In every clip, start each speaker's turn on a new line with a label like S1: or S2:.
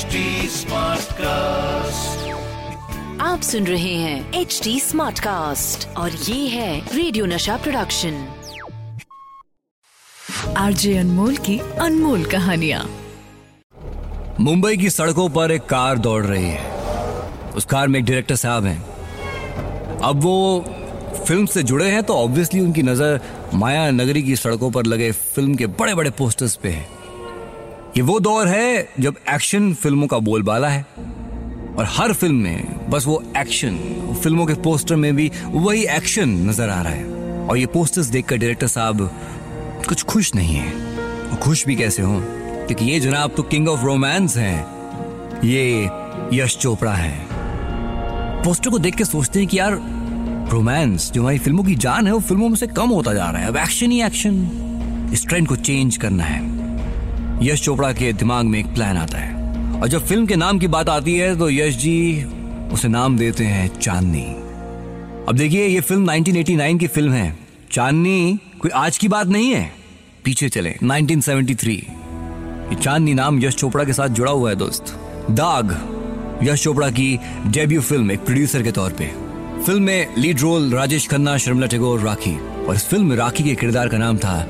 S1: HD cast
S2: आप सुन रहे हैं एच डी स्मार्ट कास्ट और ये है रेडियो नशा प्रोडक्शन आरजे अनमोल की अनमोल कहानिया।
S3: मुंबई की सड़कों पर एक कार दौड़ रही है। उस कार में एक डायरेक्टर साहब हैं। अब वो फ़िल्म से जुड़े हैं तो ऑब्वियसली उनकी नज़र माया नगरी की सड़कों पर लगे फ़िल्म के बड़े बड़े पोस्टर्स पे है। ये वो दौर है जब एक्शन फ़िल्मों का बोलबाला है। और हर फ़िल्म में बस वो एक्शन, फ़िल्मों के पोस्टर में भी वही एक्शन नज़र आ रहा है। और ये पोस्टर्स देखकर डायरेक्टर साहब कुछ खुश नहीं है। खुश भी कैसे हो? क्योंकि ये जनाब तो किंग ऑफ़ रोमांस हैं। ये यश चोपड़ा है। पोस्टर को देख के सोचते हैं कि यार रोमांस जो हमारी फ़िल्मों की जान है, वो फ़िल्मों में से कम होता जा रहा है। अब एक्शन ही एक्शन इस ट्रेंड को चेंज करना है। यश चोपड़ा के दिमाग में एक प्लान आता है। और जब फ़िल्म के नाम की बात आती है तो यश जी उसे नाम देते हैं चांदनी। अब देखिए, ये फ़िल्म 1989 की फ़िल्म है। चांदनी कोई आज की बात नहीं है। पीछे चले। 1973 ये चांदनी नाम यश चोपड़ा के साथ जुड़ा हुआ है, दोस्त। दाग, यश चोपड़ा की डेब्यू फ़िल्म एक प्रोड्यूसर के तौर पे। फ़िल्म में लीड रोल राजेश खन्ना, शर्मिला टेगोर, राखी। और इस फ़िल्म में राखी के किरदार का नाम था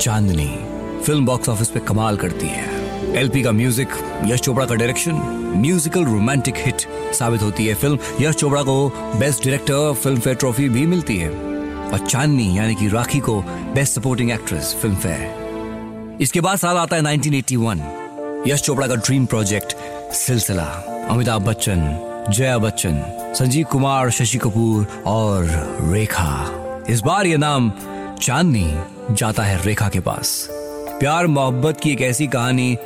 S3: चांदनी। फ़िल्म बॉक्स ऑफ़िस पे कमाल करती है। एलपी का म्यूज़िक यश चोपड़ा का डायरेक्शन म्यूजिकल रोमांटिक हिट साबित होती है फ़िल्म। यश चोपड़ा को best director Filmfare trophy भी मिलती है। और चांदनी, यानी कि राखी को best supporting actress Filmfare इसके बाद साल आता है 1981 यश चोपड़ा का ड्रीम प्रोजेक्ट सिलसिला। अमिताभ बच्चन, जया बच्चन, संजीव कुमार, शशि कपूर और रेखा। इस बार यह नाम चांदनी जाता है रेखा के पास। प्यार, मोहब्बत की एक ऐसी कहानी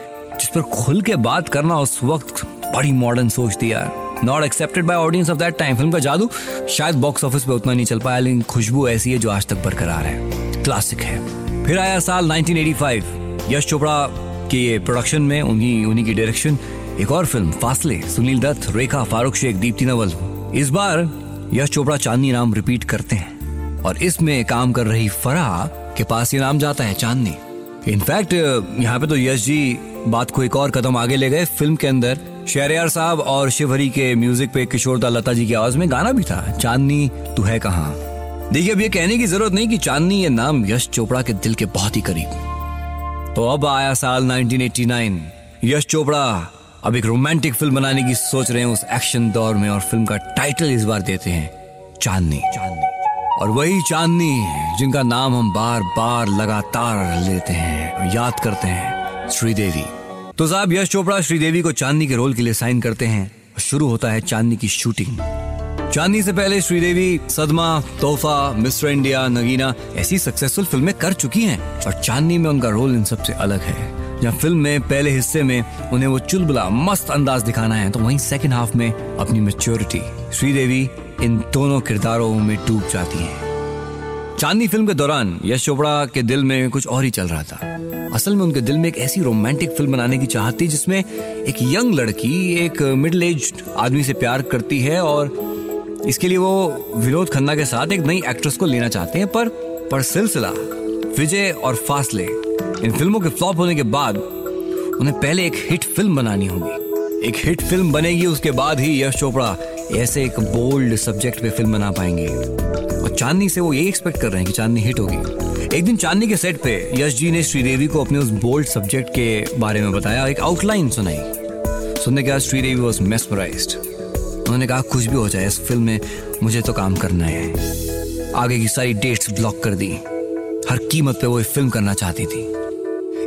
S3: जिस पर खुल के बात करना उस वक्त बड़ी मॉडर्न सोच थी यार। Not accepted by audience of that time film का जादू शायद बॉक्स ऑफ़िस पे उतना नहीं चल पाया, लेकिन खुशबू ऐसी है जो आज तक बरकरार है। क्लासिक है। फिर आया साल 1985 यश चोपड़ा के प्रोडक्शन में, उन्हीं उन्हीं की डायरेक्शन एक और फ़िल्म फासले, सुनील दत्त, रेखा फारूक शेख, दीप्ति नवल। इस बार यश चोपड़ा चांदनी नाम रिपीट करते हैं। और इसमें काम कर रही फराह के पास ये नाम जाता है, चांदनी। इनफैक्ट, यहाँ पे तो यश जी बात को एक और कदम आगे ले गए फ़िल्म के अंदर। शहरियार साहब और शिवहरी के म्यूज़िक पे किशोरदा लता जी की आवाज़ में गाना भी था। चांदनी, तू है कहाँ? देखिए, अब ये कहने की ज़रूरत नहीं कि चांदनी ये नाम यश चोपड़ा के दिल के बहुत ही करीब। तो अब आया साल 1989 यश चोपड़ा अब एक रोमांटिक फ़िल्म बनाने की सोच रहे हैं उस एक्शन दौर में और फ़िल्म का टाइटल इस बार देते हैं, चांदनी। चांदनी। और वही चांदनी, जिनका नाम हम बार बार लगातार लेते हैं, याद करते हैं, श्रीदेवी। तो साहब, यश चोपड़ा श्रीदेवी को चांदनी के रोल के लिए साइन करते हैं। शुरू होता है चांदनी की शूटिंग। चांदनी से पहले श्रीदेवी सदमा, तोहफा, मिस्टर इंडिया, नगीना ऐसी सक्सेसफुल फ़िल्में कर चुकी हैं और चांदनी में उनका रोल इन सबसे अलग है। जहाँ फ़िल्म में, पहले हिस्से में उन्हें वो चुलबुला मस्त अंदाज दिखाना है तो वहीं सेकंड हाफ़ में अपनी मेच्योरिटी श्रीदेवी इन दोनों किरदारों में डूब जाती हैं। चांदनी फ़िल्म के दौरान यश चोपड़ा के दिल में कुछ और ही चल रहा था। असल में उनके दिल में एक ऐसी रोमांटिक फ़िल्म बनाने की चाहत थी, जिसमें एक यंग लड़की, एक मिडिल एज आदमी से प्यार करती है और इसके लिए वो विनोद खन्ना के साथ एक नई एक्ट्रेस को लेना चाहते हैं, पर पर सिलसिला, विजय और फासले, इन फ़िल्मों के फ्लॉप होने के बाद उन्हें पहले एक हिट फ़िल्म बनानी होगी। एक हिट फ़िल्म बनेगी, उसके बाद ही यश चोपड़ा ऐसे एक बोल्ड सब्जेक्ट पे फ़िल्म बना पाएँगे। और चांदनी से वो ये एक्सपेक्ट कर रहे हैं कि चांदनी हिट होगी। एक दिन चांदनी के सेट पे यश जी ने श्रीदेवी को अपने उस बोल्ड सब्जेक्ट के बारे में बताया एक आउटलाइन सुनाई। सुनने के बाद श्रीदेवी वॉज़ मेस्मराइज्ड उन्होंने कहा कुछ भी हो जाए, इस फ़िल्म में मुझे तो काम करना है। आगे की सारी डेट्स ब्लॉक कर दी। हर कीमत पे वो फ़िल्म करना चाहती थी।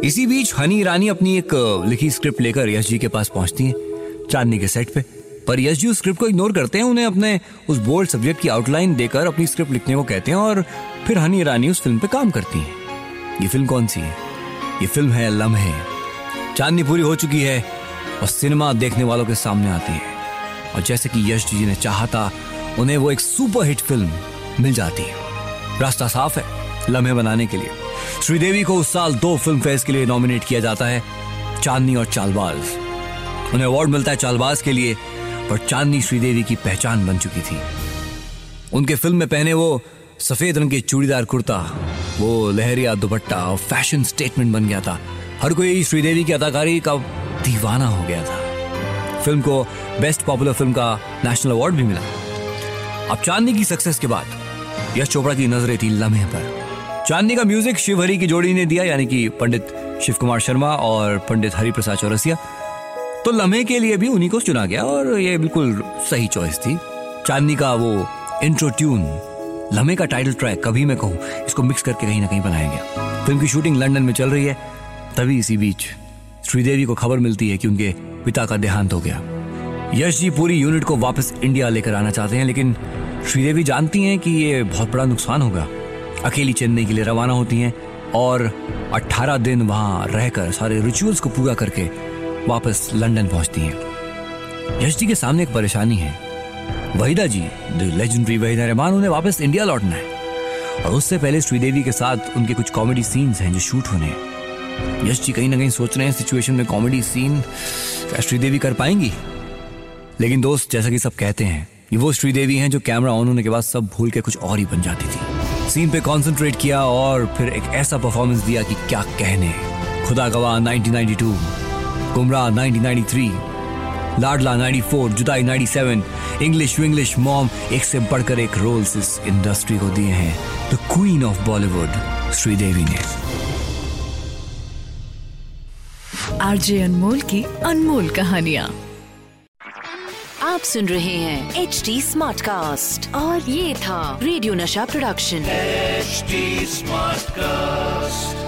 S3: इसी बीच हनी ईरानी अपनी एक लिखी स्क्रिप्ट लेकर यश जी के पास पहुँचती है, चांदनी के सेट पे। पर यश जी स्क्रिप्ट को इग्नोर करते हैं, उन्हें अपने उस बोल्ड सब्जेक्ट की आउटलाइन देकर अपनी स्क्रिप्ट लिखने को कहते हैं और फिर हनी ईरानी उस फ़िल्म पे काम करती हैं। ये फ़िल्म कौन सी है? ये फ़िल्म है, लम्हे। चांदनी पूरी हो चुकी है और सिनेमा देखने वालों के सामने आती है। और जैसे कि यश जी ने चाहा था, उन्हें वो एक सुपर हिट फ़िल्म मिल जाती है। रास्ता साफ़ है, लम्हे बनाने के लिए। श्रीदेवी को उस साल दो फ़िल्म फेयर के लिए नॉमिनेट किया जाता है, चांदनी और चालबाज। उन्हें अवार्ड मिलता है चालबाज के लिए और चांदनी श्रीदेवी की पहचान बन चुकी थी। उनके फ़िल्म में पहने वो सफ़ेद रंग के चूड़ीदार कुर्ता, वो लहरिया दुपट्टा और फ़ैशन स्टेटमेंट बन गया था। हर कोई श्रीदेवी की अदाकारी का दीवाना हो गया था। फ़िल्म को बेस्ट पॉपुलर फ़िल्म का नेशनल अवार्ड भी मिला। अब चांदनी की सक्सेस के बाद यश चोपड़ा की नज़रें थी लम्हे पर। चांदनी का म्यूज़िक शिव हरी की जोड़ी ने दिया, यानी कि पंडित शिव कुमार शर्मा और पंडित हरिप्रसाद चौरसिया। तो लम्हे के लिए भी उन्हीं को चुना गया और ये बिल्कुल सही चॉइस थी। चांदनी का वो इंट्रो ट्यून लम्हे का टाइटल ट्रैक कभी मैं कहूँ, इसको मिक्स करके कहीं ना कहीं बनाया गया। फ़िल्म की शूटिंग लंदन में चल रही है, तभी इसी बीच श्रीदेवी को खबर मिलती है कि उनके पिता का देहांत हो गया। यश जी पूरी यूनिट को वापस इंडिया लेकर आना चाहते हैं, लेकिन श्रीदेवी जानती हैं कि ये बहुत बड़ा नुकसान होगा। अकेली चेन्नई के लिए रवाना होती हैं और 18 दिन वहाँ रहकर सारे रिचुअल्स को पूरा करके वापस लंदन पहुँचती हैं। यश जी के सामने एक परेशानी है। वहीदा जी द लेजेंडरी वहीदा रहमान, उन्हें वापस इंडिया लौटना है। और उससे पहले श्रीदेवी के साथ उनके कुछ कॉमेडी सीन्स हैं जो शूट होने हैं। यश जी कहीं ना कहीं सोच रहे हैं सिचुएशन में कॉमेडी सीन क्या श्रीदेवी कर पाएँगी? लेकिन दोस्त, जैसा कि सब कहते हैं, ये वो श्रीदेवी हैं जो कैमरा ऑन होने के बाद सब भूल के कुछ और ही बन जाती थी। सीन पे कंसंट्रेट किया और फिर एक ऐसा परफॉर्मेंस दिया कि क्या कहने। खुदा गवाह, 1992 गुमराह 1993 लाडला 94 जुदाई 97 इंग्लिश इंग्लिश मॉम एक से बढ़कर एक रोल्स इस इंडस्ट्री को दिए हैं the queen of Bollywood Sridevi ने
S2: आरजे अनमोल की अनमोल कहानियाँ आप सुन रहे हैं एच डी स्मार्ट कास्ट और ये था रेडियो नशा प्रोडक्शन
S1: एच स्मार्ट Smartcast.